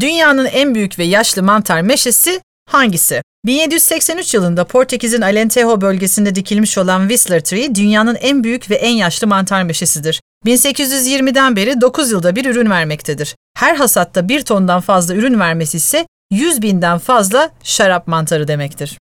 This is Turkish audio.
Dünyanın en büyük ve yaşlı mantar meşesi hangisi? 1783 yılında Portekiz'in Alentejo bölgesinde dikilmiş olan Whistler Tree, dünyanın en büyük ve en yaşlı mantar meşesidir. 1820'den beri 9 yılda bir ürün vermektedir. Her hasatta 1 tondan fazla ürün vermesi ise 100 binden fazla şarap mantarı demektir.